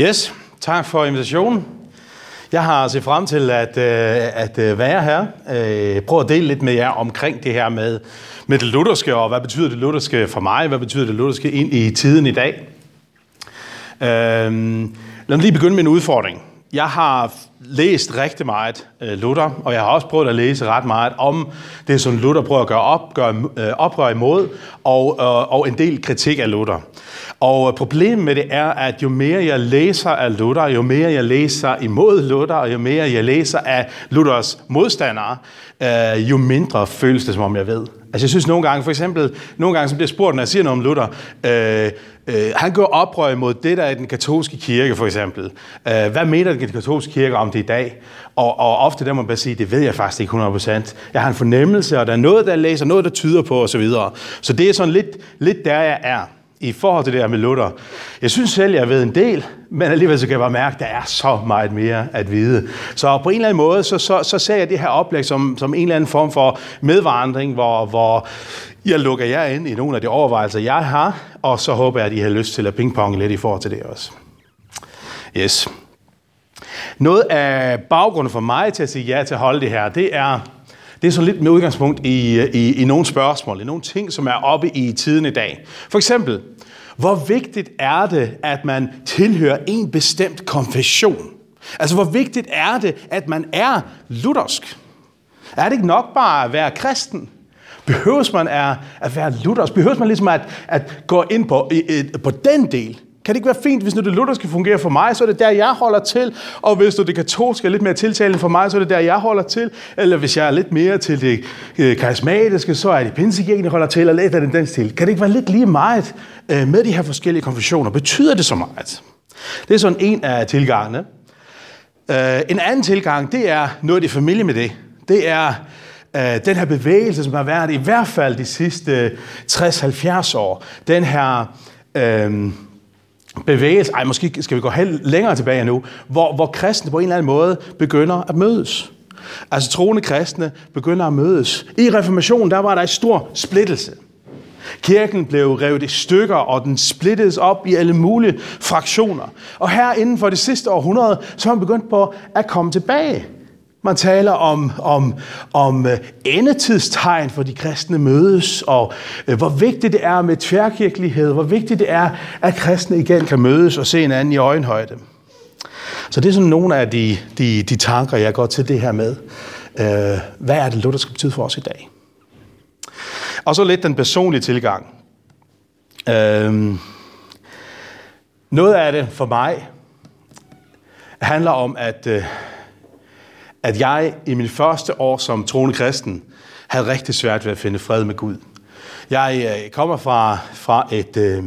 Yes, tak for invitationen. Jeg har set frem til at, øh, at øh, være her. Øh, prøv at dele lidt med jer omkring det her med, med det lutherske, og hvad betyder det lutherske for mig? Hvad betyder det lutherske ind i tiden i dag? lad mig lige begynde med en udfordring. Jeg har læst rigtig meget øh, Luther, og jeg har også prøvet at læse ret meget om det, som Luther prøver at gøre op, gøre øh, oprør imod, og, øh, og en del kritik af Luther. Og problemet med det er, at jo mere jeg læser af Luther, jo mere jeg læser imod Luther, og jo mere jeg læser af Luthers modstandere, jo mindre føles det, som om jeg ved. Altså jeg synes nogle gange, for eksempel, nogle gange, som bliver spurgt, når jeg siger noget om Luther, øh, øh, han går oprør mod det, der er den katolske kirke, for eksempel. Øh, hvad mener den katolske kirke om det i dag? Og, og ofte der må man bare sige, det ved jeg faktisk ikke 100%. Jeg har en fornemmelse, og der er noget, der læser, noget, der tyder på, osv. Så, videre. så det er sådan lidt, lidt der, jeg er i forhold til det her med Luther. Jeg synes selv, jeg ved en del, men alligevel så kan jeg bare mærke, at der er så meget mere at vide. Så på en eller anden måde, så, så, så ser jeg det her oplæg som, som en eller anden form for medvandring, hvor, hvor jeg lukker jer ind i nogle af de overvejelser, jeg har, og så håber jeg, at I har lyst til at pingponge lidt i forhold til det også. Yes. Noget af baggrunden for mig til at sige ja til at holde det her, det er, det er så lidt med udgangspunkt i, øh, i, i nogle spørgsmål, i nogle ting, som er oppe i tiden i dag. For eksempel, hvor vigtigt er det, at man tilhører en bestemt konfession? Altså, hvor vigtigt er det, at man er luthersk? Er det ikke nok bare at være kristen? Behøves man at, at være luthersk? Behøves man ligesom at, at gå ind på, på den del? Kan det ikke være fint, hvis nu det lutherske fungerer for mig, så er det der, jeg holder til. Og hvis nu det katolske er lidt mere tiltalende for mig, så er det der, jeg holder til. Eller hvis jeg er lidt mere til det øh, karismatiske, så er det pinsekirken, jeg holder til, eller lidt af den, dansk til. Kan det ikke være lidt lige meget øh, med de her forskellige konfessioner? Betyder det så meget? Det er sådan en af tilgangene. Øh, en anden tilgang, det er noget i familie med det. Det er den her bevægelse, som har været i hvert fald de sidste 60-70 år. Den her... Øh, bevægelse, ej måske skal vi gå længere tilbage nu, hvor, hvor kristne på en eller anden måde begynder at mødes. Altså troende kristne begynder at mødes. I reformationen, der var der en stor splittelse. Kirken blev revet i stykker, og den splittedes op i alle mulige fraktioner. Og her inden for det sidste århundrede, så har man begyndt på at komme tilbage man taler om, om, om øh, endetidstegn, for de kristne mødes, og øh, hvor vigtigt det er med tværkirkelighed, hvor vigtigt det er, at kristne igen kan mødes og se hinanden i øjenhøjde. Så det er sådan nogle af de, de, de tanker, jeg går til det her med. Øh, hvad er det, Luther skal betyde for os i dag? Og så lidt den personlige tilgang. noget af det for mig handler om, at at jeg i min første år som troende kristen havde rigtig svært ved at finde fred med Gud. Jeg øh, kommer fra, fra et, øh,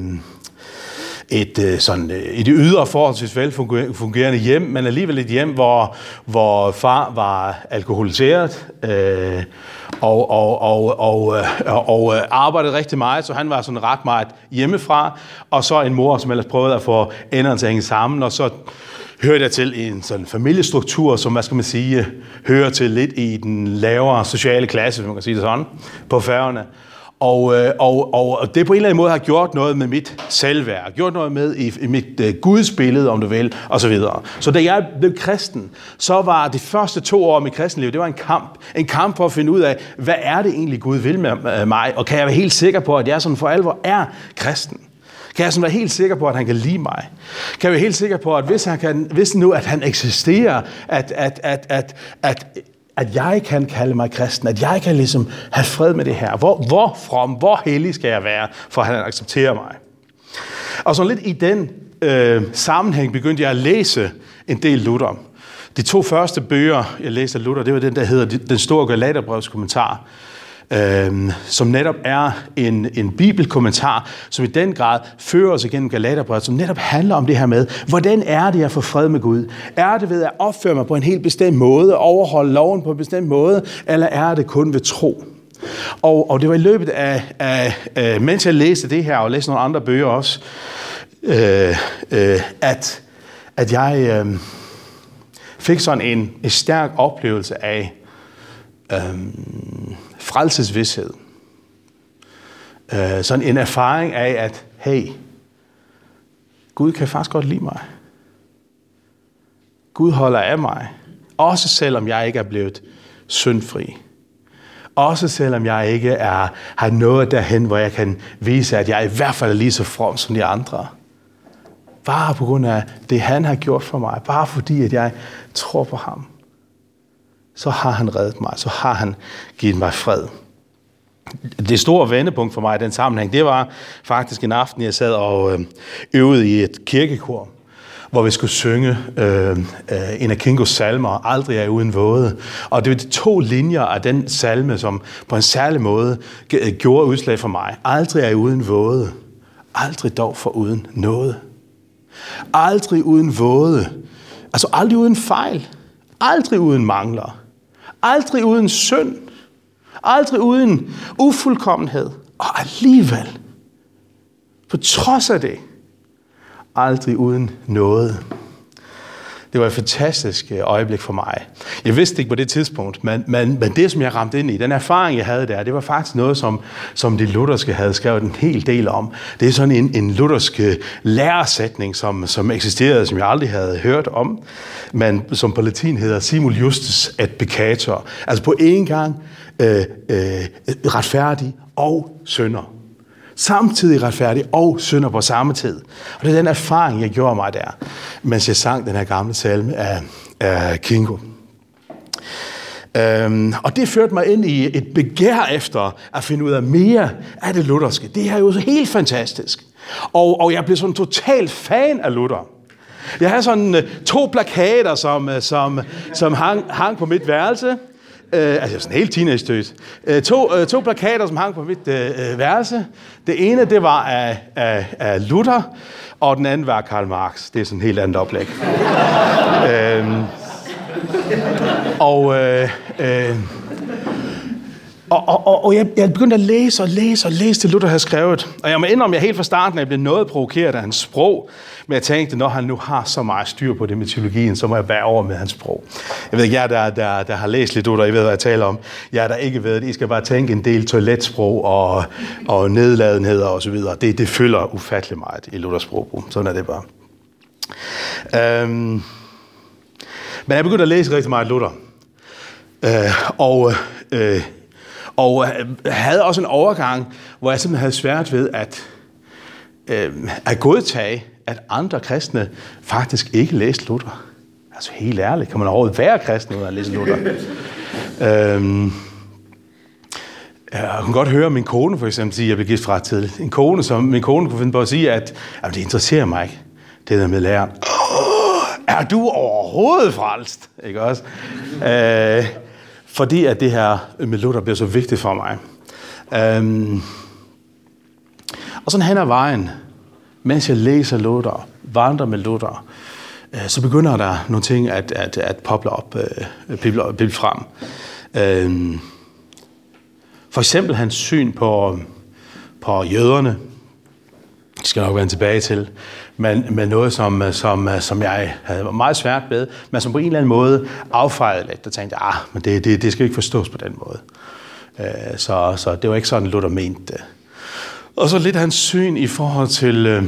et, øh, sådan, øh, et ydre forholdsvis velfungerende hjem, men alligevel et hjem, hvor, hvor far var alkoholiseret øh, og, og, og, og, øh, og, og arbejdede rigtig meget, så han var sådan ret meget hjemmefra, og så en mor, som ellers prøvede at få enderne til at hænge sammen, og så hører der til i en sådan familiestruktur, som, hvad skal man sige, hører til lidt i den lavere sociale klasse, hvis man kan sige det sådan, på færgerne. Og, øh, og, og, og det på en eller anden måde har gjort noget med mit selvværd, gjort noget med i, i mit uh, gudsbillede, om du vil, og så videre. Så da jeg blev kristen, så var de første to år af mit kristenliv, det var en kamp. En kamp for at finde ud af, hvad er det egentlig Gud vil med mig, og kan jeg være helt sikker på, at jeg sådan for alvor er kristen? Kan jeg sådan være helt sikker på, at han kan lide mig? Kan jeg være helt sikker på, at hvis, han kan, hvis nu at han eksisterer, at, at, at, at, at, at jeg kan kalde mig kristen, at jeg kan ligesom have fred med det her. Hvor, hvor from, hvor hellig skal jeg være, for at han accepterer mig? Og så lidt i den øh, sammenhæng begyndte jeg at læse en del Luther. De to første bøger, jeg læste af Luther, det var den, der hedder Den store Galaterbrevs kommentar øh, som netop er en, en bibelkommentar, som i den grad fører os igennem Galaterbrevet, som netop handler om det her med, hvordan er det at få fred med Gud? Er det ved at opføre mig på en helt bestemt måde, overholde loven på en bestemt måde, eller er det kun ved tro? Og, og det var i løbet af, af, af, mens jeg læste det her, og læste nogle andre bøger også, øh, øh, at, at jeg øh, fik sådan en, en stærk oplevelse af, øh, frelsesvidshed. Øh, sådan en erfaring af, at hey, Gud kan faktisk godt lide mig. Gud holder af mig. Også selvom jeg ikke er blevet syndfri. Også selvom jeg ikke er, har nået derhen, hvor jeg kan vise, at jeg i hvert fald er lige så from som de andre. Bare på grund af det, han har gjort for mig. Bare fordi, at jeg tror på ham. Så har han reddet mig. Så har han givet mig fred. Det store vendepunkt for mig i den sammenhæng, det var faktisk en aften, jeg sad og øh, øvede i et kirkekor hvor vi skulle synge øh, øh, en af Kingos salmer, Aldrig er uden våde. Og det var de to linjer af den salme, som på en særlig måde øh, gjorde udslag for mig. Aldrig er uden våde. Aldrig dog for uden noget. Aldrig uden våde. Altså aldrig uden fejl. Aldrig uden mangler. Aldrig uden synd. Aldrig uden ufuldkommenhed. Og alligevel, på trods af det, aldrig uden noget. Det var et fantastisk øh, øjeblik for mig. Jeg vidste ikke på det tidspunkt, men, men, men det, som jeg ramte ind i, den erfaring, jeg havde der, det var faktisk noget, som, som de lutherske havde skrevet en hel del om. Det er sådan en, en luthersk øh, læresætning, som, som eksisterede, som jeg aldrig havde hørt om, men som på latin hedder simul justus et peccator. Altså på en gang øh, øh, retfærdig og sønder samtidig retfærdig og synder på samme tid. Og det er den erfaring, jeg gjorde mig der, mens jeg sang den her gamle salme af, af Kingo. Øhm, og det førte mig ind i et begær efter at finde ud af mere af det lutherske. Det er jo så helt fantastisk. Og, og jeg blev sådan total fan af Luther. Jeg havde sådan øh, to plakater, som, øh, som, som hang, hang på mit værelse. Øh, altså sådan helt teenage-støs. Øh, to, øh, to plakater, som hang på mit øh, øh, værelse. Det ene, det var af, af, af Luther, og den anden var Karl Marx. Det er sådan et helt andet oplæg. øh, og øh, øh, og, og, og, og jeg, jeg begyndte at læse og læse og læse til Luther havde skrevet. Og jeg må indrømme, at jeg helt fra starten jeg blev noget provokeret af hans sprog. Men jeg tænkte, når han nu har så meget styr på det med teologien, så må jeg være over med hans sprog. Jeg ved ikke, jeg der, der, der har læst lidt Luther, I ved, hvad jeg taler om. Jeg der ikke ved det. I skal bare tænke en del toiletsprog og, og nedladenheder og så videre. Det, det fylder ufattelig meget i Luthers sprogbrug. Sådan er det bare. Øhm, men jeg begyndte at læse rigtig meget Luther. Øh, og øh, og øh, havde også en overgang, hvor jeg simpelthen havde svært ved at, øh, at godtage, at andre kristne faktisk ikke læste Luther. Altså helt ærligt, kan man overhovedet være kristen uden at læse Luther? øhm, jeg kunne godt høre min kone for eksempel sige, at jeg blev gift fra til en kone, som min kone kunne finde på at sige, at, at det interesserer mig ikke, det der med læreren. Er du overhovedet frelst? Ikke også? Øh, fordi at det her med Luther bliver så vigtigt for mig. Øhm, og sådan hen ad vejen, mens jeg læser Luther, vandrer med Luther, øh, så begynder der nogle ting at, at, at poppe op, øh, pible, frem. Øhm, for eksempel hans syn på, på jøderne, det skal jeg nok vende tilbage til, men, men noget, som, øh, som, øh, som jeg havde meget svært ved, men som på en eller anden måde affejede lidt, og tænkte, ah, men det, det, det skal ikke forstås på den måde. Øh, så, så det var ikke sådan, Luther mente det. Og så lidt hans syn i forhold til øh,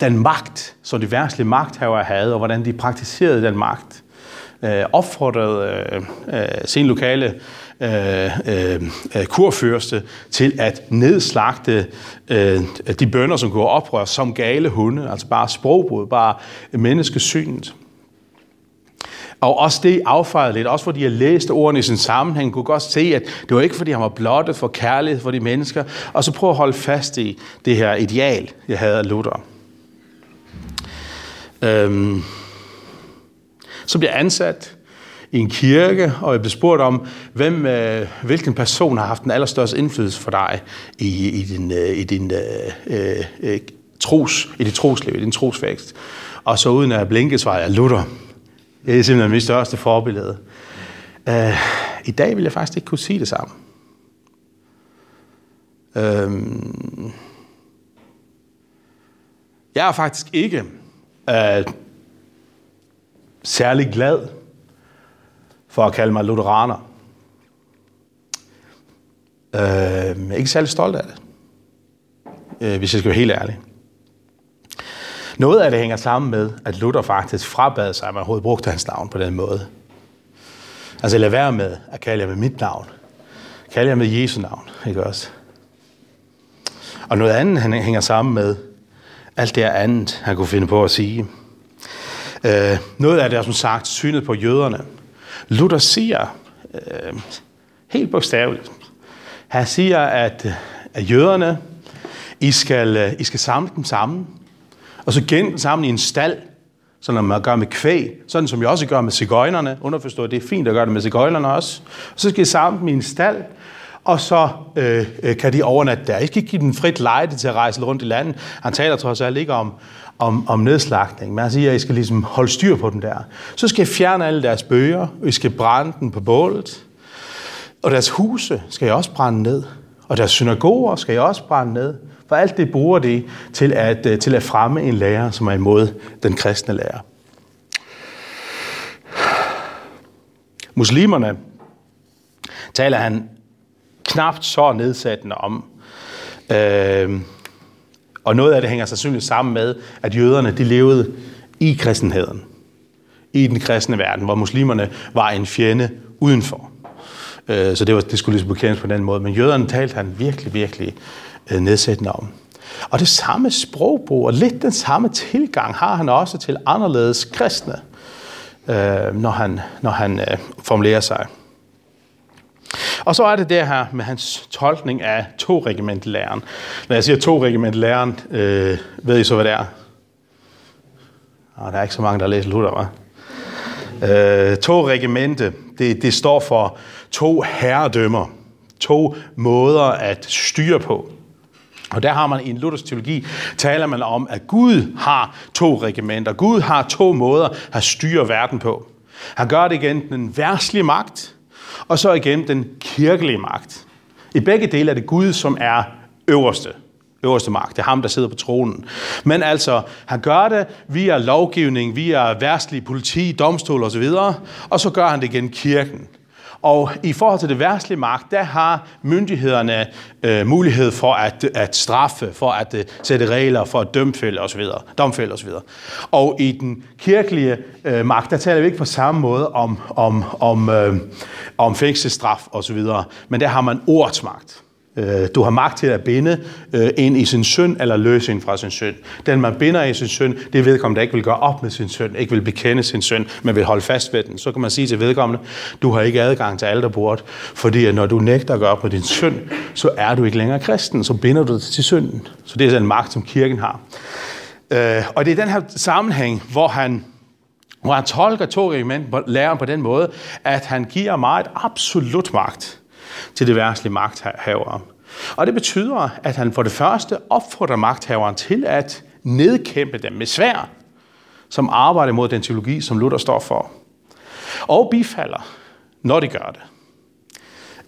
den magt, som de værtslige magthavere havde, og hvordan de praktiserede den magt. Øh, opfordrede øh, øh, sin lokale øh, øh, øh kurførste til at nedslagte øh, de bønder, som går oprør som gale hunde, altså bare sprogbrud, bare menneskesynet. Og også det affejede lidt, også fordi jeg læste ordene i sin sammenhæng, kunne godt se, at det var ikke fordi han var blottet for kærlighed for de mennesker, og så prøve at holde fast i det her ideal, jeg havde af Luther. Øhm, så bliver ansat i en kirke, og jeg blev spurgt om, hvem, øh, hvilken person har haft den allerstørste indflydelse for dig i, i din, øh, i din øh, øh, øh, tros, i dit trosliv, i din trosvækst. Og så uden at blinke, svarede jeg Luther. Det er simpelthen mit største forbillede. Øh, I dag vil jeg faktisk ikke kunne sige det samme. Øh, jeg er faktisk ikke øh, særlig glad for at kalde mig lutheraner. Øh, jeg er ikke særlig stolt af det, øh, hvis jeg skal være helt ærlig. Noget af det hænger sammen med, at Luther faktisk frabad sig, at man overhovedet brugte hans navn på den måde. Altså lad være med at kalde jer med mit navn. Kald jer med Jesu navn, ikke også? Og noget andet han hænger sammen med alt det andet, han kunne finde på at sige. Øh, noget af det er som sagt synet på jøderne. Luther siger, øh, helt bogstaveligt, han siger, at, at jøderne, I skal, øh, I skal samle dem sammen, og så gemme dem sammen i en stald, sådan man gør med kvæg, sådan som jeg også gør med cigøjnerne. Underforstået, det er fint at gøre det med cigøjnerne også. Og så skal I samle dem i en stald, og så øh, øh, kan de overnatte der. I skal ikke give dem frit lejde til at rejse rundt i landet. Han taler trods alt ikke om, om, om nedslagning, men han siger, at I skal ligesom holde styr på dem der. Så skal I fjerne alle deres bøger, og I skal brænde dem på bålet. Og deres huse skal I også brænde ned. Og deres synagoger skal I også brænde ned. For alt det bruger de til at, øh, til at fremme en lærer, som er imod den kristne lærer. Muslimerne taler han knapt så nedsættende om. Øh, og noget af det hænger sandsynligt sammen med, at jøderne de levede i kristenheden. I den kristne verden, hvor muslimerne var en fjende udenfor. Øh, så det, var, det skulle ligesom bekendes på den måde. Men jøderne talte han virkelig, virkelig øh, nedsættende om. Og det samme sprogbrug og lidt den samme tilgang har han også til anderledes kristne, øh, når han, når han formulerer sig. Og så er det det her med hans tolkning af to regimentlæren. Når jeg siger to regimentlæren, øh, ved I så, hvad det er? Og der er ikke så mange, der læser Luther, hva'? Øh, to regimente, det, det står for to herredømmer. To måder at styre på. Og der har man i en Luthers teologi, taler man om, at Gud har to regimenter. Gud har to måder at styre verden på. Han gør det igen den værtslige magt, og så igen den kirkelige magt. I begge dele er det Gud, som er øverste. Øverste magt. Det er ham, der sidder på tronen. Men altså, han gør det via lovgivning, via værstlig politi, domstol osv., og så gør han det igen kirken. Og i forhold til det værtslige magt, der har myndighederne øh, mulighed for at, at straffe, for at øh, sætte regler, for at dømfælde osv. Domfælde osv. Og i den kirkelige øh, magt, der taler vi ikke på samme måde om, om, om, øh, om fængselsstraf osv., men der har man ordsmagt. Øh, du har magt til at binde øh, en i sin synd, eller løse en fra sin synd. Den, man binder i sin synd, det er vedkommende, der ikke vil gøre op med sin synd, ikke vil bekende sin synd, men vil holde fast ved den. Så kan man sige til vedkommende, du har ikke adgang til alterbordet, fordi når du nægter at gøre op med din synd, så er du ikke længere kristen, så binder du dig til synden. Så det er den magt, som kirken har. Øh, og det er den her sammenhæng, hvor han hvor han tolker to regimenter, lærer på den måde, at han giver meget absolut magt til det værtslige magthavere. Og det betyder, at han for det første opfordrer magthaveren til at nedkæmpe dem med svær, som arbejder mod den teologi, som Luther står for. Og bifalder, når de gør det.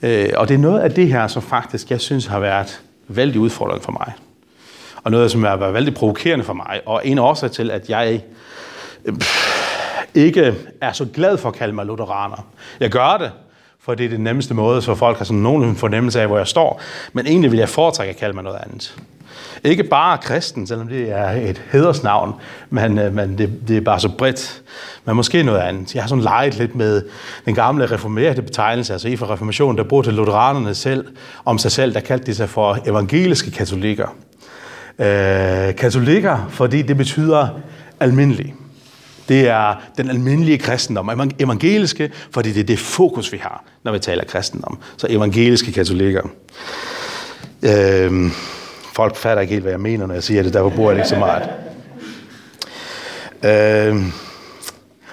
Øh, og det er noget af det her, som faktisk, jeg synes, har været vældig udfordrende for mig. Og noget, som har været vældig provokerende for mig. Og en årsag til, at jeg øh, ikke er så glad for at kalde mig lutheraner. Jeg gør det, for det er det nemmeste måde, så folk har sådan nogen fornemmelse af, hvor jeg står. Men egentlig vil jeg foretrække at kalde mig noget andet. Ikke bare kristen, selvom det er et hedersnavn, men, øh, men det, det er bare så bredt. Men måske noget andet. Jeg har sådan leget lidt med den gamle reformerede betegnelse, altså i for reformationen, der brugte lutheranerne selv om sig selv, der kaldte de sig for evangeliske katolikker. Øh, katolikker, fordi det betyder almindelig. Det er den almindelige kristendom, evangeliske, fordi det er det fokus, vi har, når vi taler kristendom. Så evangeliske katolikker. Øhm, folk fatter ikke helt, hvad jeg mener, når jeg siger det, derfor bruger jeg det ikke så meget. Øhm,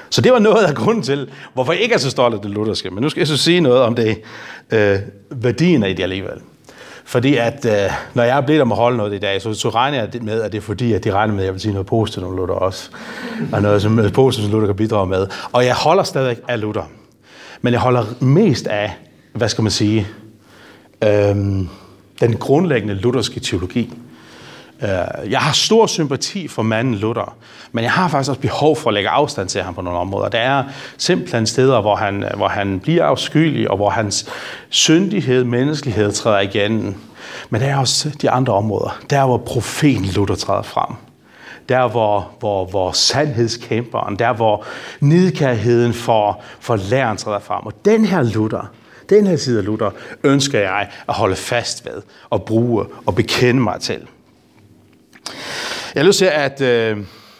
så det var noget af grunden til, hvorfor jeg ikke er så stolt af det lutherske. Men nu skal jeg så sige noget om det, øh, værdien af det alligevel. Fordi at, øh, når jeg er blevet om at holde noget i dag, så, så regner jeg med, at det er fordi, at de regner med, at jeg vil sige noget positivt om Luther også. Og noget som øh, positivt, som Luther kan bidrage med. Og jeg holder stadig af Luther. Men jeg holder mest af, hvad skal man sige, øh, den grundlæggende lutherske teologi. Øh, jeg har stor sympati for manden Luther, men jeg har faktisk også behov for at lægge afstand til ham på nogle områder. Der er simpelthen steder, hvor han, hvor han bliver afskyelig, og hvor hans syndighed, menneskelighed træder igen. Men der er også de andre områder. Der, hvor profeten Luther træder frem. der hvor, hvor, hvor sandhedskæmperen, der hvor nidkærheden for, for læren træder frem. Og den her Luther, den her side af Luther, ønsker jeg at holde fast ved og bruge og bekende mig til. Jeg har lyst til at, øh,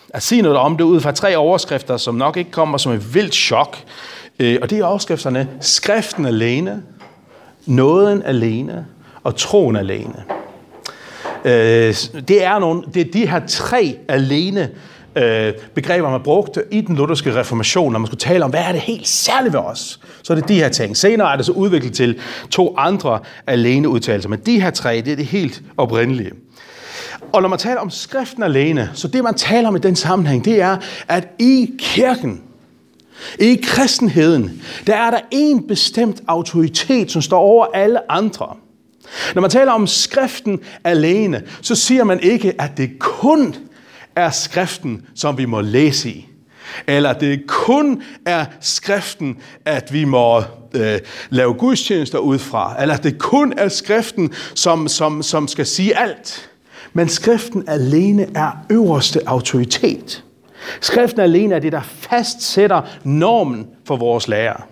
at sige noget om det ud fra tre overskrifter, som nok ikke kommer som et vildt chok. Øh, og det er overskrifterne Skriften alene, Nåden alene og Troen alene. Øh, det, er nogle, det er de her tre alene øh, begreber, man brugte i den lutherske reformation, når man skulle tale om, hvad er det helt særligt ved os? Så er det de her ting. Senere er det så udviklet til to andre alene udtalelser, men de her tre, det er det helt oprindelige. Og når man taler om skriften alene, så det man taler om i den sammenhæng, det er, at i kirken, i kristenheden, der er der en bestemt autoritet, som står over alle andre. Når man taler om skriften alene, så siger man ikke, at det kun er skriften, som vi må læse i. Eller det kun er skriften, at vi må øh, lave gudstjenester ud fra. Eller det kun er skriften, som, som, som skal sige alt. Men skriften alene er øverste autoritet. Skriften alene er det, der fastsætter normen for vores lærer.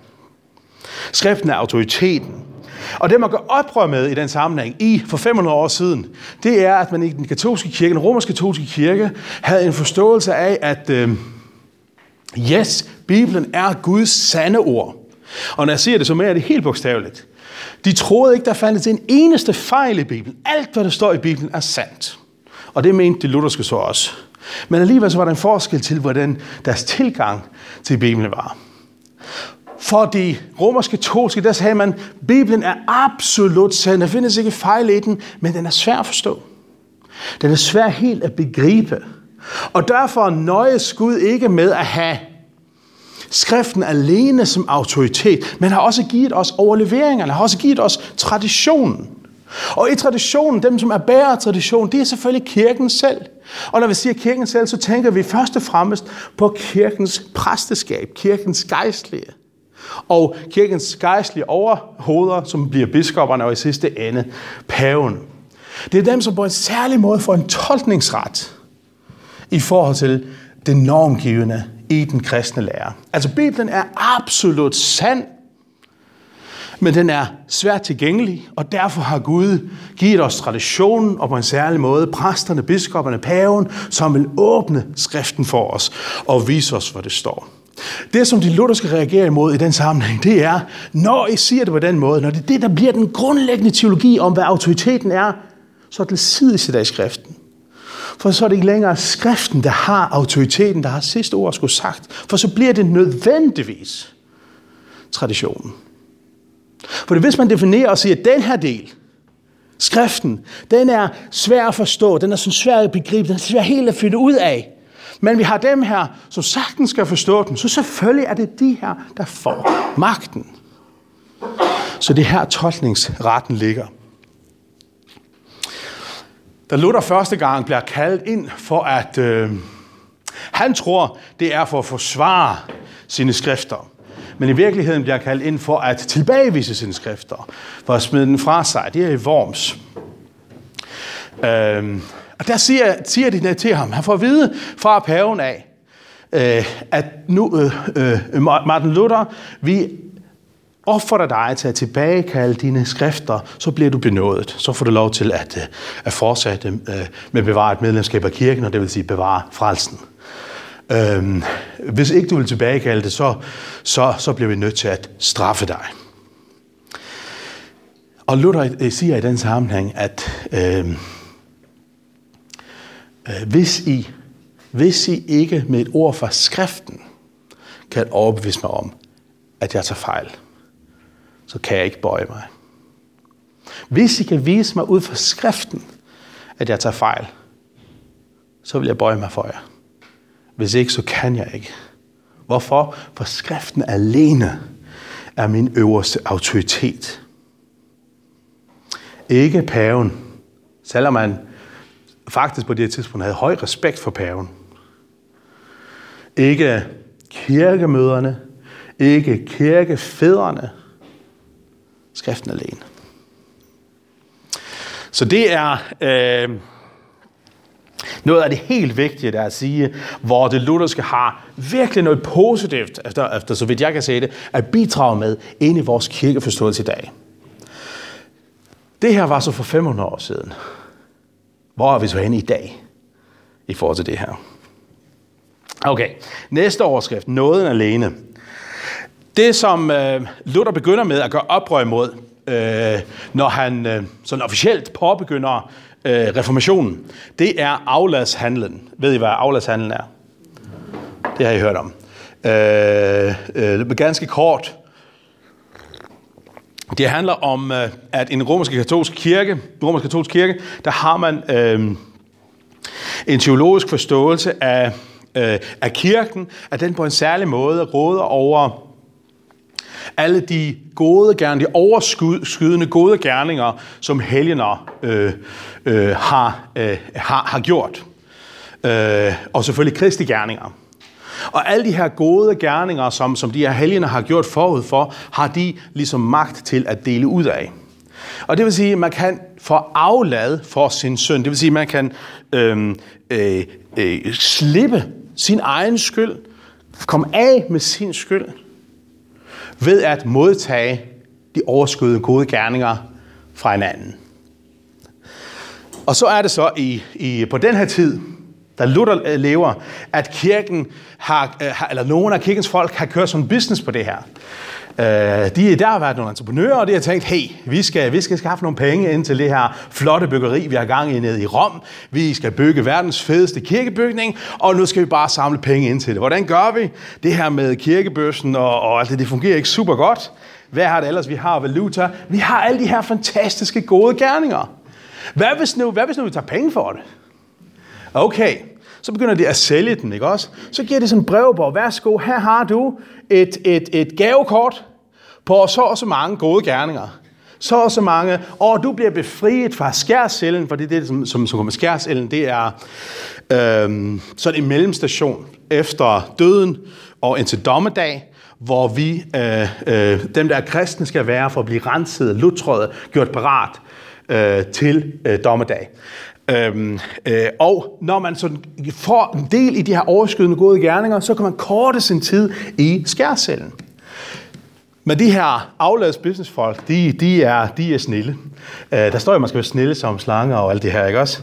Skriften er autoriteten. Og det, man gør oprør med i den sammenhæng i for 500 år siden, det er, at man i den katolske kirke, den romerske katolske kirke, havde en forståelse af, at øh, yes, Bibelen er Guds sande ord. Og når jeg siger det, så er det helt bogstaveligt. De troede ikke, der fandtes en eneste fejl i Bibelen. Alt, hvad der står i Bibelen, er sandt. Og det mente de lutherske så også. Men alligevel så var der en forskel til, hvordan deres tilgang til Bibelen var. For de romerske katolske, der sagde man, Bibelen er absolut sand. Der findes ikke fejl i den, men den er svær at forstå. Den er svær helt at begribe. Og derfor nøjes Gud ikke med at have skriften alene som autoritet, men har også givet os overleveringerne, har også givet os traditionen. Og i traditionen, dem som er bærer tradition, det er selvfølgelig kirken selv. Og når vi siger kirken selv, så tænker vi først og fremmest på kirkens præsteskab, kirkens gejstlige. Og kirkens gejstlige overhoveder, som bliver biskopperne og i sidste ende paven. Det er dem, som på en særlig måde får en tolkningsret i forhold til det normgivende i den kristne lære. Altså Bibelen er absolut sand, men den er svært tilgængelig, og derfor har Gud givet os traditionen og på en særlig måde præsterne, biskopperne, paven, som vil åbne skriften for os og vise os, hvor det står. Det, som de lutherske reagerer imod i den sammenhæng, det er, når I siger det på den måde, når det er det, der bliver den grundlæggende teologi om, hvad autoriteten er, så er det sidigt der i skriften. For så er det ikke længere skriften, der har autoriteten, der har sidste ord skulle sagt. For så bliver det nødvendigvis traditionen. For hvis man definerer og siger, at den her del, skriften, den er svær at forstå, den er sådan svær at begribe, den er svær helt at finde ud af. Men vi har dem her, som sagtens skal forstå den, så selvfølgelig er det de her, der får magten. Så det her tolkningsretten ligger. Da Luther første gang bliver kaldt ind for at... Øh, han tror, det er for at forsvare sine skrifter men i virkeligheden bliver kaldt ind for at tilbagevise sine skrifter, for at smide den fra sig. Det er i Worms. Øh, og der siger, siger de til ham, han får at vide fra paven af, øh, at nu, øh, øh, Martin Luther, vi opfordrer dig til at tilbagekalde dine skrifter, så bliver du benådet. Så får du lov til at, øh, at fortsætte øh, med med bevare et medlemskab af kirken, og det vil sige bevare frelsen. Øhm, hvis ikke du vil tilbagekalde det, så, så, så bliver vi nødt til at straffe dig. Og Luther øh, siger i den sammenhæng, at øhm, øh, hvis, I, hvis I ikke med et ord fra skriften kan overbevise mig om, at jeg tager fejl, så kan jeg ikke bøje mig. Hvis I kan vise mig ud fra skriften, at jeg tager fejl, så vil jeg bøje mig for jer. Hvis ikke, så kan jeg ikke. Hvorfor? For skriften alene er min øverste autoritet. Ikke paven, selvom man faktisk på det tidspunkt havde høj respekt for paven. Ikke kirkemøderne, ikke kirkefædrene, skriften alene. Så det er, øh, Noget af det helt vigtige, der er at sige, hvor det lutherske har virkelig noget positivt, efter, efter så vidt jeg kan se det, at bidrage med ind i vores kirkeforståelse i dag. Det her var så for 500 år siden. Hvor er vi så henne i dag i forhold til det her? Okay, næste overskrift. Nåden alene. Det, som øh, Luther begynder med at gøre oprør imod, øh, når han øh, sådan officielt påbegynder øh, reformationen, det er afladshandlen. Ved I, hvad afladshandlen er? Det har I hørt om. Øh, øh, ganske kort. Det handler om, øh, at i den romerske katolske kirke, romerske katolske kirke, der har man øh, en teologisk forståelse af, øh, af kirken, at den på en særlig måde råder over alle de gode gerninger, de overskydende gode gerninger, som helgener øh, øh, har, øh, har, har gjort. Øh, og selvfølgelig kristi gerninger. Og alle de her gode gerninger, som, som de her helgener har gjort forud for, har de ligesom magt til at dele ud af. Og det vil sige, at man kan få aflad for sin synd. Det vil sige, at man kan øh, øh, øh, slippe sin egen skyld, komme af med sin skyld, ved at modtage de overskydende gode gerninger fra en anden. Og så er det så i, i, på den her tid, da Luther øh, lever, at kirken har, øh, eller nogen af kirkens folk har kørt som business på det her. Øh, de, der har været nogle entreprenører, og de har tænkt, hey, vi skal, vi skal skaffe nogle penge ind til det her flotte byggeri, vi har gang i nede i Rom. Vi skal bygge verdens fedeste kirkebygning, og nu skal vi bare samle penge ind til det. Hvordan gør vi? Det her med kirkebørsen og, og alt det, det fungerer ikke super godt. Hvad har det ellers? Vi har valuta. Vi har alle de her fantastiske gode gerninger. Hvad hvis nu, hvad hvis nu vi tager penge for det? Okay, så begynder de at sælge den, ikke også? Så giver det sådan en brevbog. Værsgo, her har du et, et, et gavekort på så og så mange gode gerninger. Så og så mange, og du bliver befriet fra skærsilden, for det er det, som, som, som kommer skærsellen, det er øhm, sådan en mellemstation efter døden og indtil dommedag, hvor vi, øh, øh, dem der er kristne, skal være for at blive renset, lutret, gjort parat øh, til øh, dommedag. Øhm, øh, og når man sådan får en del i de her overskydende gode gerninger, så kan man korte sin tid i skærcellen. Men de her afladets businessfolk, de, de, er, de er snille. Øh, der står jo, at man skal være snille som slanger og alt det her, ikke også?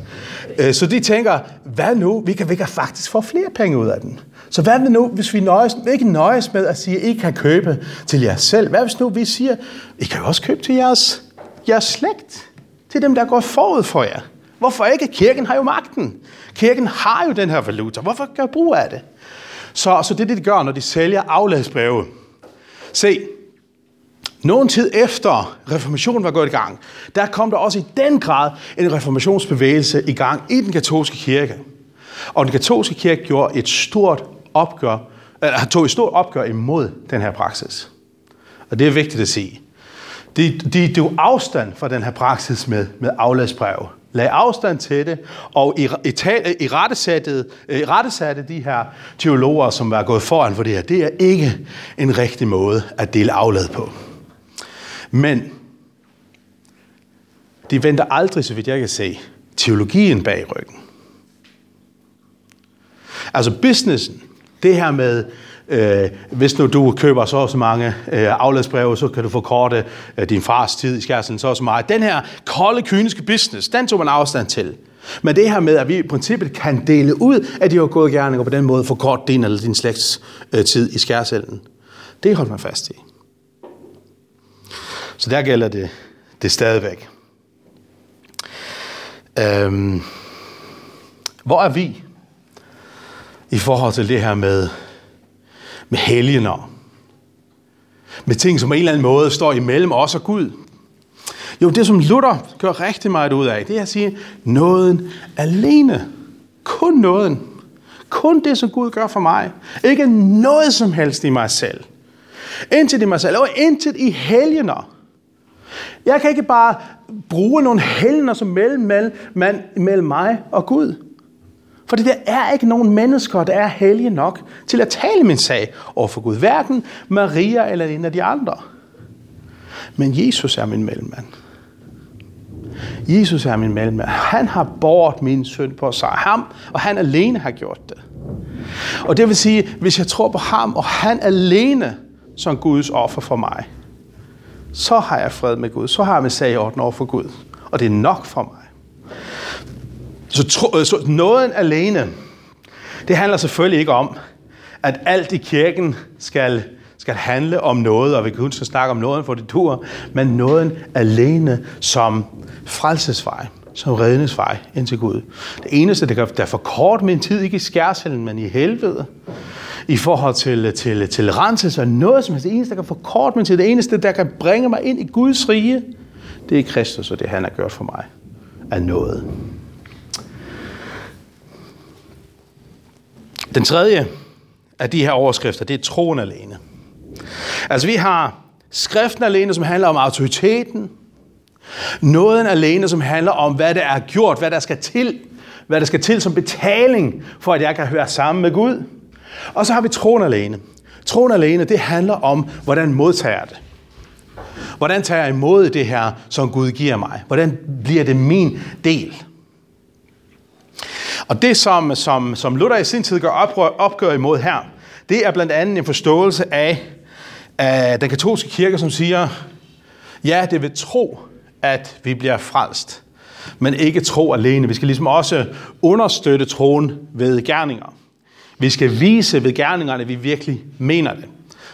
Øh, så de tænker, hvad nu? Vi kan, vi kan faktisk få flere penge ud af den. Så hvad nu, hvis vi nøjes, ikke nøjes med at sige, at I kan købe til jer selv? Hvad hvis nu vi siger, I kan jo også købe til jeres, jeres slægt? Til dem, der går forud for jer. Hvorfor ikke? Kirken har jo magten. Kirken har jo den her valuta. Hvorfor gør brug af det? Så, så det er det, de gør, når de sælger afladsbreve. Se, nogen tid efter reformationen var gået i gang, der kom der også i den grad en reformationsbevægelse i gang i den katolske kirke. Og den katolske kirke gjorde et stort opgør, eller tog et stort opgør imod den her praksis. Og det er vigtigt at sige. De, de, de tog afstand fra den her praksis med, med afladsbreve lagde afstand til det, og i, i, i, rettesatte, i rettesatte de her teologer, som var gået foran for det her. Det er ikke en rigtig måde at dele aflad på. Men de venter aldrig, så vidt jeg kan se, teologien bag ryggen. Altså businessen, det her med Øh, hvis nu du køber så så mange øh, afladsbreve, så kan du forkorte øh, din fars tid i skærsen så så meget. Den her kolde, kyniske business, den tog man afstand til. Men det her med, at vi i princippet kan dele ud af de her gode gerninger på den måde, forkorte din eller din slægts øh, tid i skærselden, det holder man fast i. Så der gælder det, det stadigvæk. Øhm, hvor er vi i forhold til det her med med helgener. Med ting, som på en eller anden måde står imellem os og Gud. Jo, det som Luther gør rigtig meget ud af, det er at sige, nåden alene. Kun nåden. Kun det, som Gud gør for mig. Ikke noget som helst i mig selv. Intet i mig selv, og intet i helgener. Jeg kan ikke bare bruge nogle helgener som mellem, mellem, mellem mig og Gud. For der er ikke nogen mennesker, der er hellige nok til at tale min sag over for Gud. Hverken Maria eller en af de andre. Men Jesus er min mellemmand. Jesus er min mellemmand. Han har båret min synd på sig. Ham, og han alene har gjort det. Og det vil sige, hvis jeg tror på ham, og han alene som Guds offer for mig, så har jeg fred med Gud. Så har jeg min sag i orden over for Gud. Og det er nok for mig. Så, tro, øh, så nåden alene, det handler selvfølgelig ikke om, at alt i kirken skal, skal handle om noget, og vi kan kun snakke om nåden for det tur, men nåden alene som frelsesvej, som redningsvej ind til Gud. Det eneste, der, kan, der for kort min tid, ikke i skærselen, men i helvede, i forhold til, til, til renselse og noget som helst. Det eneste, der kan forkort min tid, det eneste, der kan bringe mig ind i Guds rige, det er Kristus og det, han har gjort for mig, er noget. Den tredje af de her overskrifter, det er troen alene. Altså vi har skriften alene, som handler om autoriteten. Nåden alene, som handler om, hvad der er gjort, hvad der skal til. Hvad der skal til som betaling, for at jeg kan høre sammen med Gud. Og så har vi troen alene. Troen alene, det handler om, hvordan modtager det. Hvordan tager jeg imod det her, som Gud giver mig? Hvordan bliver det min del? Og det, som, som, som Luther i sin tid gør oprør, opgør imod her, det er blandt andet en forståelse af, af den katolske kirke, som siger, ja, det vil tro, at vi bliver frelst, men ikke tro alene. Vi skal ligesom også understøtte troen ved gerninger. Vi skal vise ved gerningerne, at vi virkelig mener det.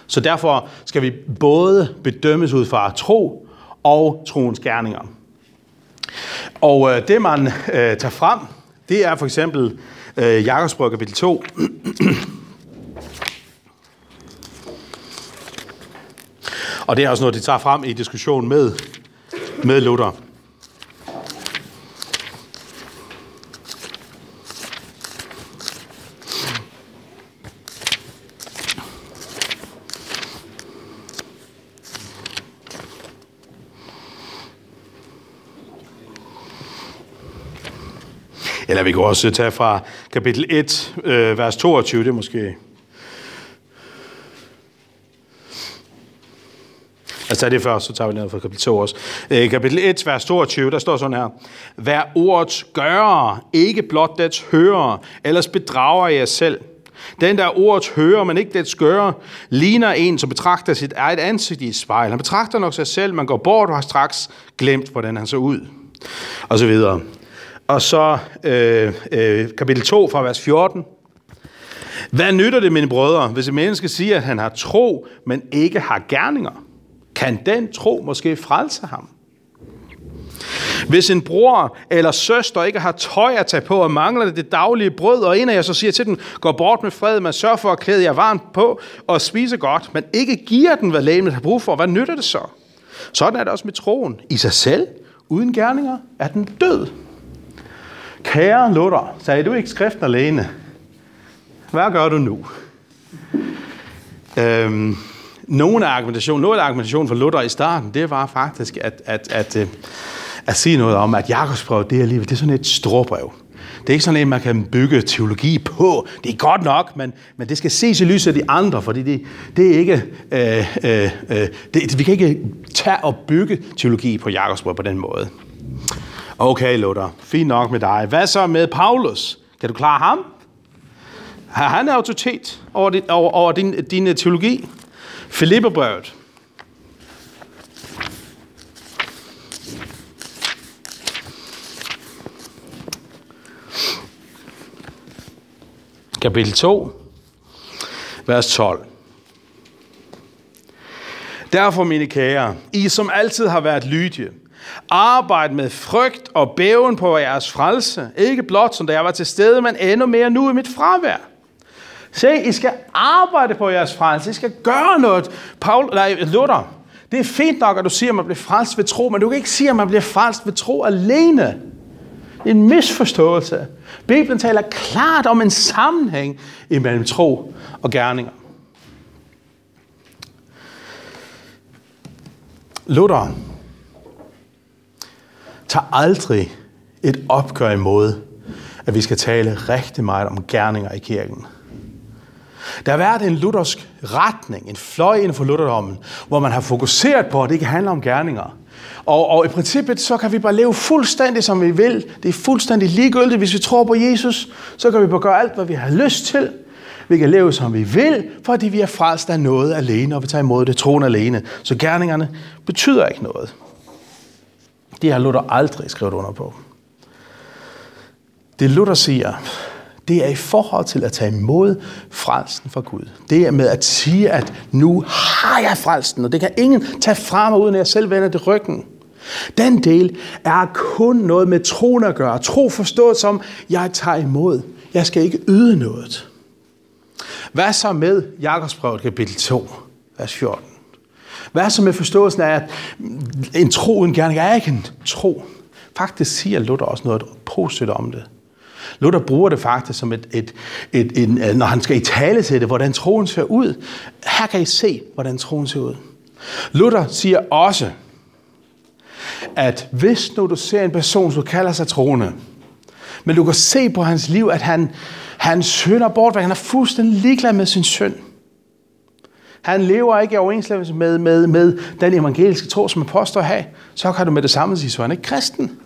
Så derfor skal vi både bedømmes ud fra tro og troens gerninger. Og øh, det, man øh, tager frem, det er for eksempel øh, Jakobsbrød kapitel 2. Og det er også noget, de tager frem i diskussion med, med Luther. Eller vi kan også tage fra kapitel 1, øh, vers 22, det er måske... Altså det først, så tager vi ned fra kapitel 2 også. Øh, kapitel 1, vers 22, der står sådan her. Vær ordets gør, ikke blot dets hører, ellers bedrager jeg selv. Den, der ordets hører, men ikke dets gør, ligner en, som betragter sit eget ansigt i et spejl. Han betragter nok sig selv, man går bort og har straks glemt, hvordan han så ud. Og så videre. Og så øh, øh, kapitel 2 fra vers 14. Hvad nytter det, mine brødre, hvis et menneske siger, at han har tro, men ikke har gerninger? Kan den tro måske frelse ham? Hvis en bror eller søster ikke har tøj at tage på og mangler det daglige brød, og en af jer så siger til den, gå bort med fred, man sørger for at klæde jer varmt på og spise godt, men ikke giver den, hvad lægemet har brug for, hvad nytter det så? Sådan er det også med troen. I sig selv, uden gerninger, er den død. Kære Luther, sagde du ikke skriften alene? Hvad gør du nu? Øhm, nogle af argumentationen, noget af argumentationen for Luther i starten, det var faktisk at, at, at, at, at sige noget om, at Jakobsbrevet, det er alligevel, det er sådan et stråbrev. Det er ikke sådan en, man kan bygge teologi på. Det er godt nok, men, men det skal ses i lyset af de andre, fordi det, det er ikke, øh, øh, øh det, vi kan ikke tage og bygge teologi på Jakobsbrevet på den måde. Okay, Luther. Fint nok med dig. Hvad så med Paulus? Kan du klare ham? Har han autoritet over, din, over, over din, din øh, teologi? Filipperbrevet. Kapitel 2, vers 12. Derfor, mine kære, I som altid har været lydige, Arbejd med frygt og bæven på jeres frelse. Ikke blot som da jeg var til stede, men endnu mere nu i mit fravær. Se, I skal arbejde på jeres frelse. I skal gøre noget. Paul, nej, Luther, det er fint nok, at du siger, at man bliver frelst ved tro, men du kan ikke sige, at man bliver frelst ved tro alene. Det er en misforståelse. Bibelen taler klart om en sammenhæng imellem tro og gerninger. Luther, tager aldrig et opgør imod, at vi skal tale rigtig meget om gerninger i kirken. Der har været en luthersk retning, en fløj inden for lutherdommen, hvor man har fokuseret på, at det ikke handler om gerninger. Og, og i princippet, så kan vi bare leve fuldstændig, som vi vil. Det er fuldstændig ligegyldigt. Hvis vi tror på Jesus, så kan vi bare gøre alt, hvad vi har lyst til. Vi kan leve, som vi vil, fordi vi er frelst af noget alene, og vi tager imod det troen alene. Så gerningerne betyder ikke noget. Det har Luther aldrig skrevet under på. Det Luther siger, det er i forhold til at tage imod frelsen fra Gud. Det er med at sige, at nu har jeg frelsen, og det kan ingen tage fra mig, uden at jeg selv vender det ryggen. Den del er kun noget med troen at gøre. Tro forstået som, jeg tager imod. Jeg skal ikke yde noget. Hvad så med Jakobsbrevet kapitel 2, vers 14? Hvad så med forståelsen af, at en tro uden gerning er ikke en tro? Faktisk siger Luther også noget positivt om det. Luther bruger det faktisk som et, et, et, et, et når han skal i tale til det, hvordan troen ser ud. Her kan I se, hvordan troen ser ud. Luther siger også, at hvis nu du ser en person, som kalder sig troende, men du kan se på hans liv, at han, han synder bort, han er fuldstændig ligeglad med sin synd. Han lever ikke i overensstemmelse med, med, med den evangeliske tro, som man påstår at have. Så kan du med det samme sige, så er ikke kristen.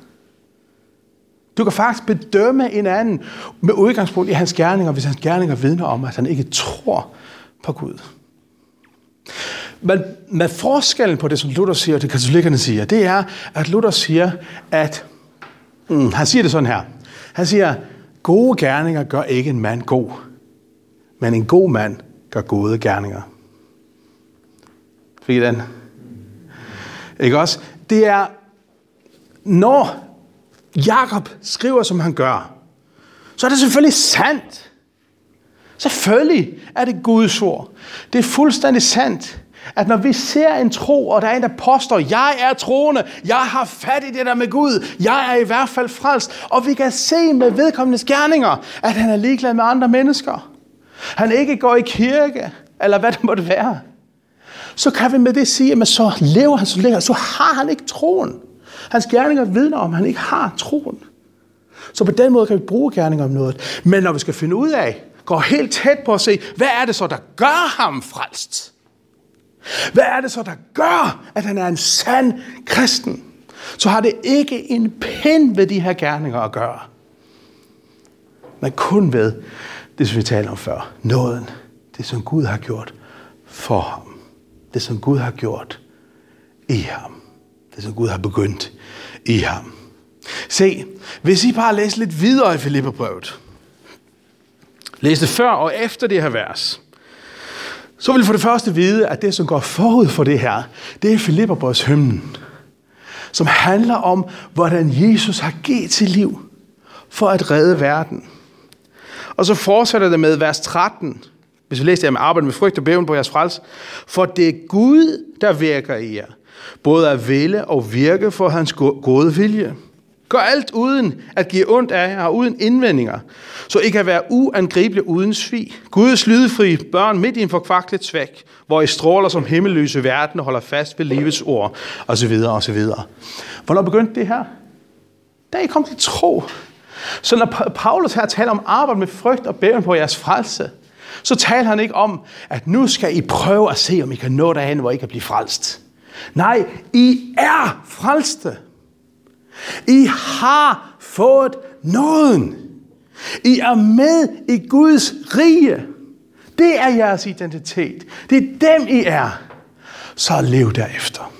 Du kan faktisk bedømme en anden med udgangspunkt i hans gerninger, hvis hans gerninger vidner om, at han ikke tror på Gud. Men men forskellen på det, som Luther siger, og det katolikkerne siger, det er, at Luther siger, at mm, han siger det sådan her. Han siger, gode gerninger gør ikke en mand god, men en god mand gør gode gerninger. Fik I den? Ikke også? Det er, når Jakob skriver, som han gør, så er det selvfølgelig sandt. Selvfølgelig er det Guds ord. Det er fuldstændig sandt, at når vi ser en tro, og der er en, der påstår, jeg er troende, jeg har fat i det der med Gud, jeg er i hvert fald frelst, og vi kan se med vedkommendes gerninger, at han er ligeglad med andre mennesker. Han ikke går i kirke, eller hvad det måtte være. Så kan vi med det sige, at så lever han så længe, så har han ikke troen. Hans gerninger vidner om, at han ikke har troen. Så på den måde kan vi bruge gerninger om noget. Men når vi skal finde ud af, går helt tæt på at se, hvad er det så, der gør ham frelst? Hvad er det så, der gør, at han er en sand kristen? Så har det ikke en pind ved de her gerninger at gøre. Men kun ved det, som vi talte om før. Nåden. Det, som Gud har gjort for ham. Det, som Gud har gjort i ham. Det, som Gud har begyndt i ham. Se, hvis I bare læser lidt videre i Filipperbrevet, læs det før og efter det her vers, så vil I for det første vide, at det, som går forud for det her, det er Filipperbrevets hymnen, som handler om, hvordan Jesus har givet til liv for at redde verden. Og så fortsætter det med vers 13, hvis vi læser det med arbejde med frygt og bæven på jeres frels. For det er Gud, der virker i jer, både at ville og virke for hans gode vilje. Gør alt uden at give ondt af jer og uden indvendinger, så I kan være uangribelige uden svig. Guds lydfri børn midt i en forkvaklet svæk, hvor I stråler som himmelløse verden og holder fast ved livets ord, og så videre, og så videre. Hvornår begyndte det her? Da I kom til tro. Så når Paulus her taler om arbejde med frygt og bæven på jeres frelse, så taler han ikke om, at nu skal I prøve at se, om I kan nå derhen, hvor I kan blive frelst. Nej, I er frelste. I har fået nåden. I er med i Guds rige. Det er jeres identitet. Det er dem, I er. Så lev derefter.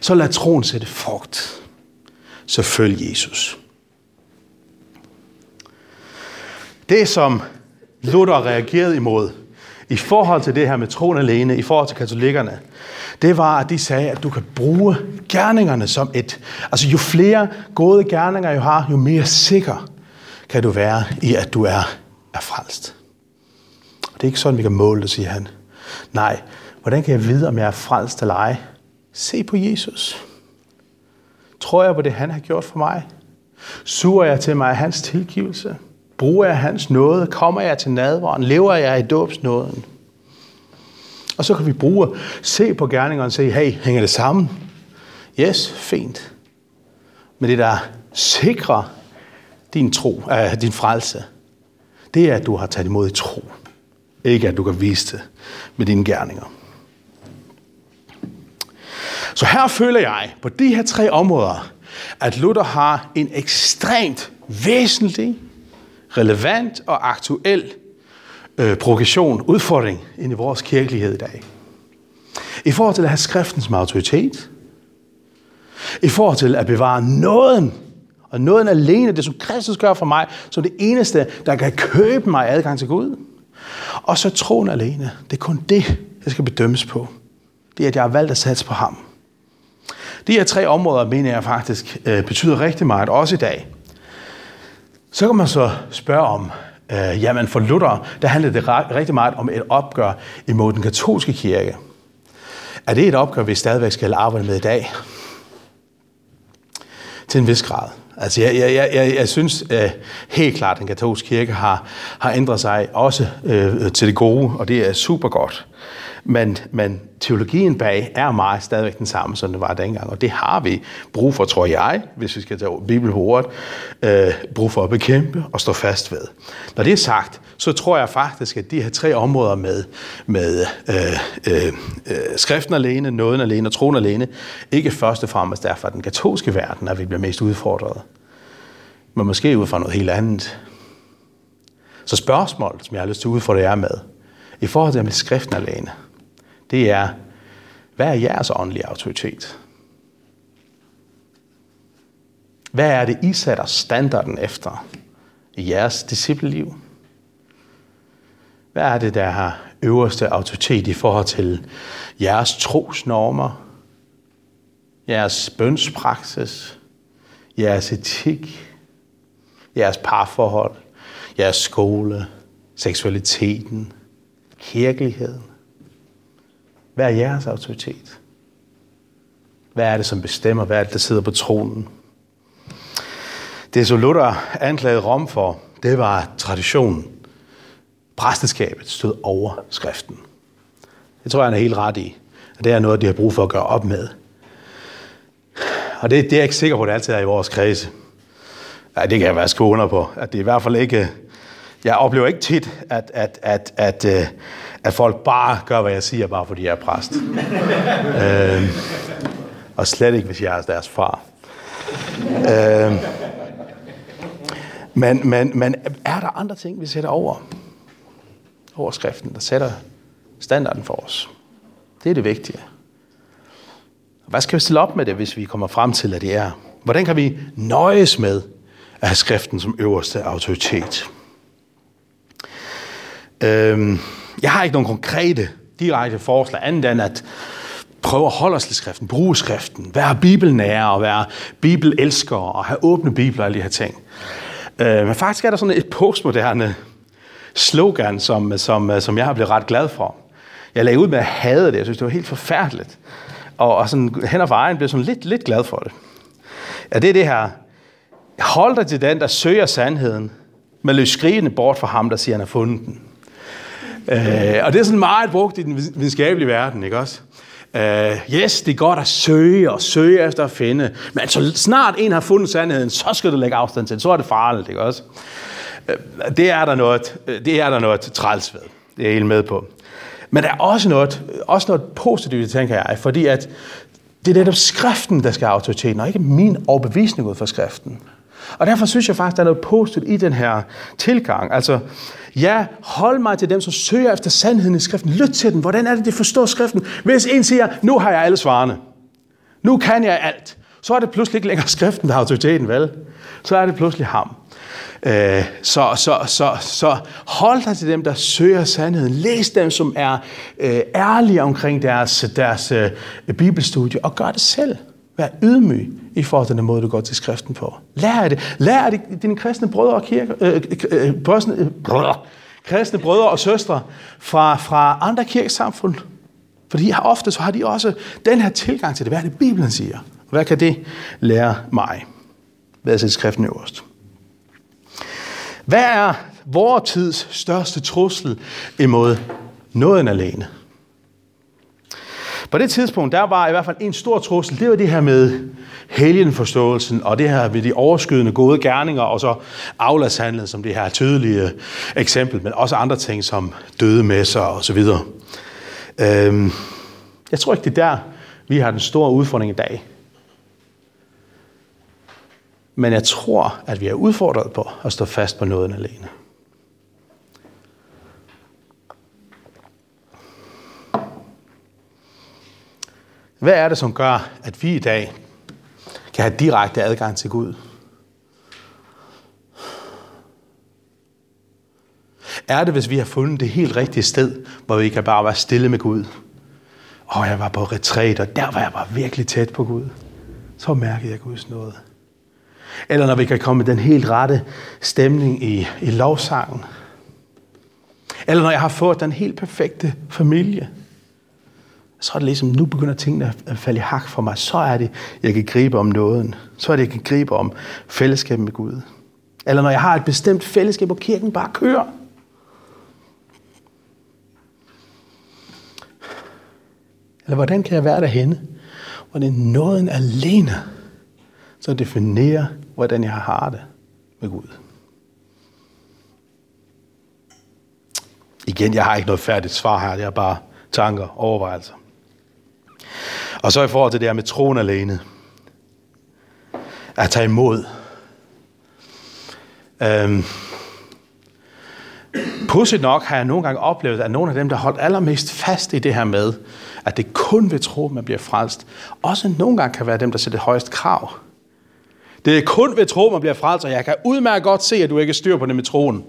Så lad troen sætte frugt. Så følg Jesus. Det, som Luther reagerede imod, i forhold til det her med troen alene, i forhold til katolikkerne, det var, at de sagde, at du kan bruge gerningerne som et... Altså jo flere gode gerninger du har, jo mere sikker kan du være i, at du er, er frelst. Og det er ikke sådan, vi kan måle det, siger han. Nej, hvordan kan jeg vide, om jeg er frelst eller ej? Se på Jesus. Tror jeg på det, han har gjort for mig? Suger jeg til mig hans tilgivelse? Bruger jeg hans nåde? Kommer jeg til nadvaren? Lever jeg i dåbsnåden? Og så kan vi bruge, se på gerningerne og sige, hey, hænger det sammen? Yes, fint. Men det, der sikrer din tro, øh, din frelse, det er, at du har taget imod i tro. Ikke at du kan vise det med dine gerninger. Så her føler jeg, på de her tre områder, at Luther har en ekstremt væsentlig, relevant og aktuel øh, progression, udfordring ind i vores kirkelighed i dag. I forhold til at have skriften som autoritet, i forhold til at bevare nåden, og nåden alene, det som Kristus gør for mig, som det eneste, der kan købe mig adgang til Gud. Og så troen alene, det er kun det, jeg skal bedømmes på. Det er, at jeg har valgt at satse på ham. De her tre områder, mener jeg faktisk, øh, betyder rigtig meget, også i dag. Så kan man så spørge om, øh, jamen for Luther, der handlede det rigtig meget om et opgør imod den katolske kirke. Er det et opgør, vi stadigvæk skal arbejde med i dag? Til en vis grad. Altså, jeg, jeg, jeg, jeg synes øh, helt klart, at den katolske kirke har, har ændret sig også øh, til det gode, og det er super godt. Men, men teologien bag er meget stadigvæk den samme, som det var dengang, og det har vi brug for, tror jeg, hvis vi skal tage Bibelen på ordet, øh, brug for at bekæmpe og stå fast ved. Når det er sagt, så tror jeg faktisk, at de her tre områder med, med øh, øh, øh, skriften alene, nåden alene og troen alene, ikke først og fremmest derfor den katolske verden, at vi bliver mest udfordret, men måske ud fra noget helt andet. Så spørgsmålet, som jeg har lyst til at udfordre jer med, i forhold til med skriften alene, det er, hvad er jeres åndelige autoritet? Hvad er det, I sætter standarden efter i jeres discipleliv? Hvad er det, der har øverste autoritet i forhold til jeres trosnormer, jeres bønspraksis, jeres etik, jeres parforhold, jeres skole, seksualiteten, kirkeligheden? Hvad er jeres autoritet? Hvad er det, som bestemmer? Hvad er det, der sidder på tronen? Det, som Luther anklagede Rom for, det var traditionen. Præsteskabet stod over skriften. Det tror jeg, han er helt ret i. Og det er noget, de har brug for at gøre op med. Og det, det er jeg ikke sikker på, at det altid er i vores kredse. Ja, det kan jeg være skåner på. At det er i hvert fald ikke... Jeg oplever ikke tit, at, at, at, at, at, at folk bare gør, hvad jeg siger, bare fordi jeg er præst. øh, og slet ikke, hvis jeg er deres far. øh, men, men, men er der andre ting, vi sætter over? Overskriften, der sætter standarden for os. Det er det vigtige. Hvad skal vi stille op med det, hvis vi kommer frem til, at det er? Hvordan kan vi nøjes med at have skriften som øverste autoritet? Øhm, jeg har ikke nogen konkrete, direkte forslag, andet end at prøve at holde os til skriften, bruge skriften, være bibelnære og være bibelelskere og have åbne bibler og alle de her ting. Øh, men faktisk er der sådan et postmoderne slogan, som, som, som jeg har blevet ret glad for. Jeg lagde ud med at hade det. Jeg synes, det var helt forfærdeligt. Og, og sådan, hen ad vejen blev sådan lidt, lidt glad for det. Ja, det er det her. Hold dig til den, der søger sandheden, men løs skrigende bort fra ham, der siger, han har fundet den. Øh, og det er sådan meget brugt i den videnskabelige verden, ikke også? Uh, yes, det er godt at søge og søge efter at finde, men så snart en har fundet sandheden, så skal du lægge afstand til den, så er det farligt, ikke også? Uh, det er der noget, øh, det er der noget træls ved. Det er jeg helt med på. Men der er også noget, også noget positivt, tænker jeg, fordi at det er netop skriften, der skal have autoriteten, og ikke min overbevisning ud fra skriften. Og derfor synes jeg faktisk, der er noget positivt i den her tilgang. Altså, ja, hold mig til dem, som søger efter sandheden i skriften. Lyt til dem. Hvordan er det, de forstår skriften? Hvis en siger, nu har jeg alle svarene. Nu kan jeg alt. Så er det pludselig ikke længere skriften, der har autoriteten, vel? Så er det pludselig ham. Øh, så, så, så, så hold dig til dem, der søger sandheden. Læs dem, som er øh, ærlige omkring deres, deres øh, bibelstudie, og gør det selv. Vær ydmyg i forhold til den måde, du går til skriften på. Lær af det. Lær af det, dine kristne brødre og kirke, øh, øh, øh brødre, øh, brødre, kristne brødre og søstre fra, fra andre kirkesamfund. Fordi ofte så har de også den her tilgang til det. Hvad er det, Bibelen siger? Hvad kan det lære mig? Hvad er skriften øverst? Hvad er vores tids største trussel imod nåden alene? På det tidspunkt, der var i hvert fald en stor trussel, det var det her med helgenforståelsen, og det her med de overskydende gode gerninger, og så afladshandlet som det her tydelige eksempel, men også andre ting som døde messer og så videre. Øhm, jeg tror ikke, det er der, Vi har den store udfordring i dag. Men jeg tror, at vi er udfordret på at stå fast på nåden alene. Hvad er det, som gør, at vi i dag kan have direkte adgang til Gud? Er det, hvis vi har fundet det helt rigtige sted, hvor vi kan bare være stille med Gud? Og jeg var på retræt, og der var jeg bare virkelig tæt på Gud. Så mærkede jeg Guds nåde. Eller når vi kan komme med den helt rette stemning i, i lovsangen. Eller når jeg har fået den helt perfekte familie. Så er det ligesom, nu begynder tingene at falde i hak for mig. Så er det, jeg kan gribe om nåden. Så er det, jeg kan gribe om fællesskab med Gud. Eller når jeg har et bestemt fællesskab, hvor kirken bare kører. Eller hvordan kan jeg være derhenne, hvor det er nåden alene, som definerer, hvordan jeg har det med Gud. Igen, jeg har ikke noget færdigt svar her, det er bare tanker, overvejelser. Og så i forhold til det her med troen alene. At tage imod. Øhm, Pudsigt nok har jeg nogle gange oplevet, at nogle af dem, der holdt allermest fast i det her med, at det kun ved tro, man bliver frelst, også nogle gange kan være dem, der sætter højst krav. Det er kun ved tro, man bliver frelst, og jeg kan udmærket godt se, at du ikke styr på det med troen.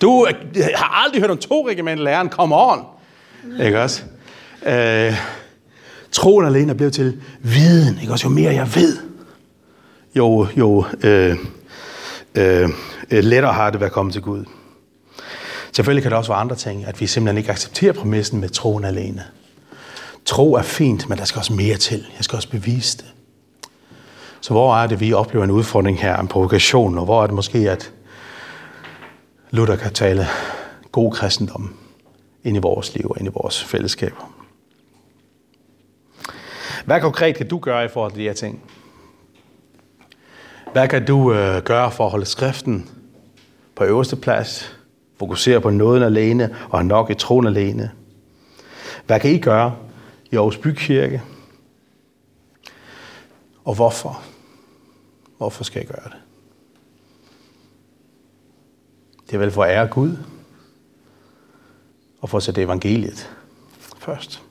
Du øh, har aldrig hørt om to regimenter læreren. Come on. Ikke også? Øh, troen alene er blevet til viden. Ikke også? Jo mere jeg ved, jo, jo øh, øh, lettere har det været at komme til Gud. Selvfølgelig kan der også være andre ting, at vi simpelthen ikke accepterer præmissen med troen alene. Tro er fint, men der skal også mere til. Jeg skal også bevise det. Så hvor er det, vi oplever en udfordring her, en provokation, og hvor er det måske, at Luther kan tale god kristendom ind i vores liv og ind i vores fællesskaber. Hvad konkret kan du gøre i forhold til de her ting? Hvad kan du øh, gøre for at holde skriften på øverste plads? Fokusere på nåden alene og nok i troen alene. Hvad kan I gøre i Aarhus Bykirke? Og hvorfor? Hvorfor skal jeg gøre det? Det er vel for at ære Gud og for at sætte evangeliet først.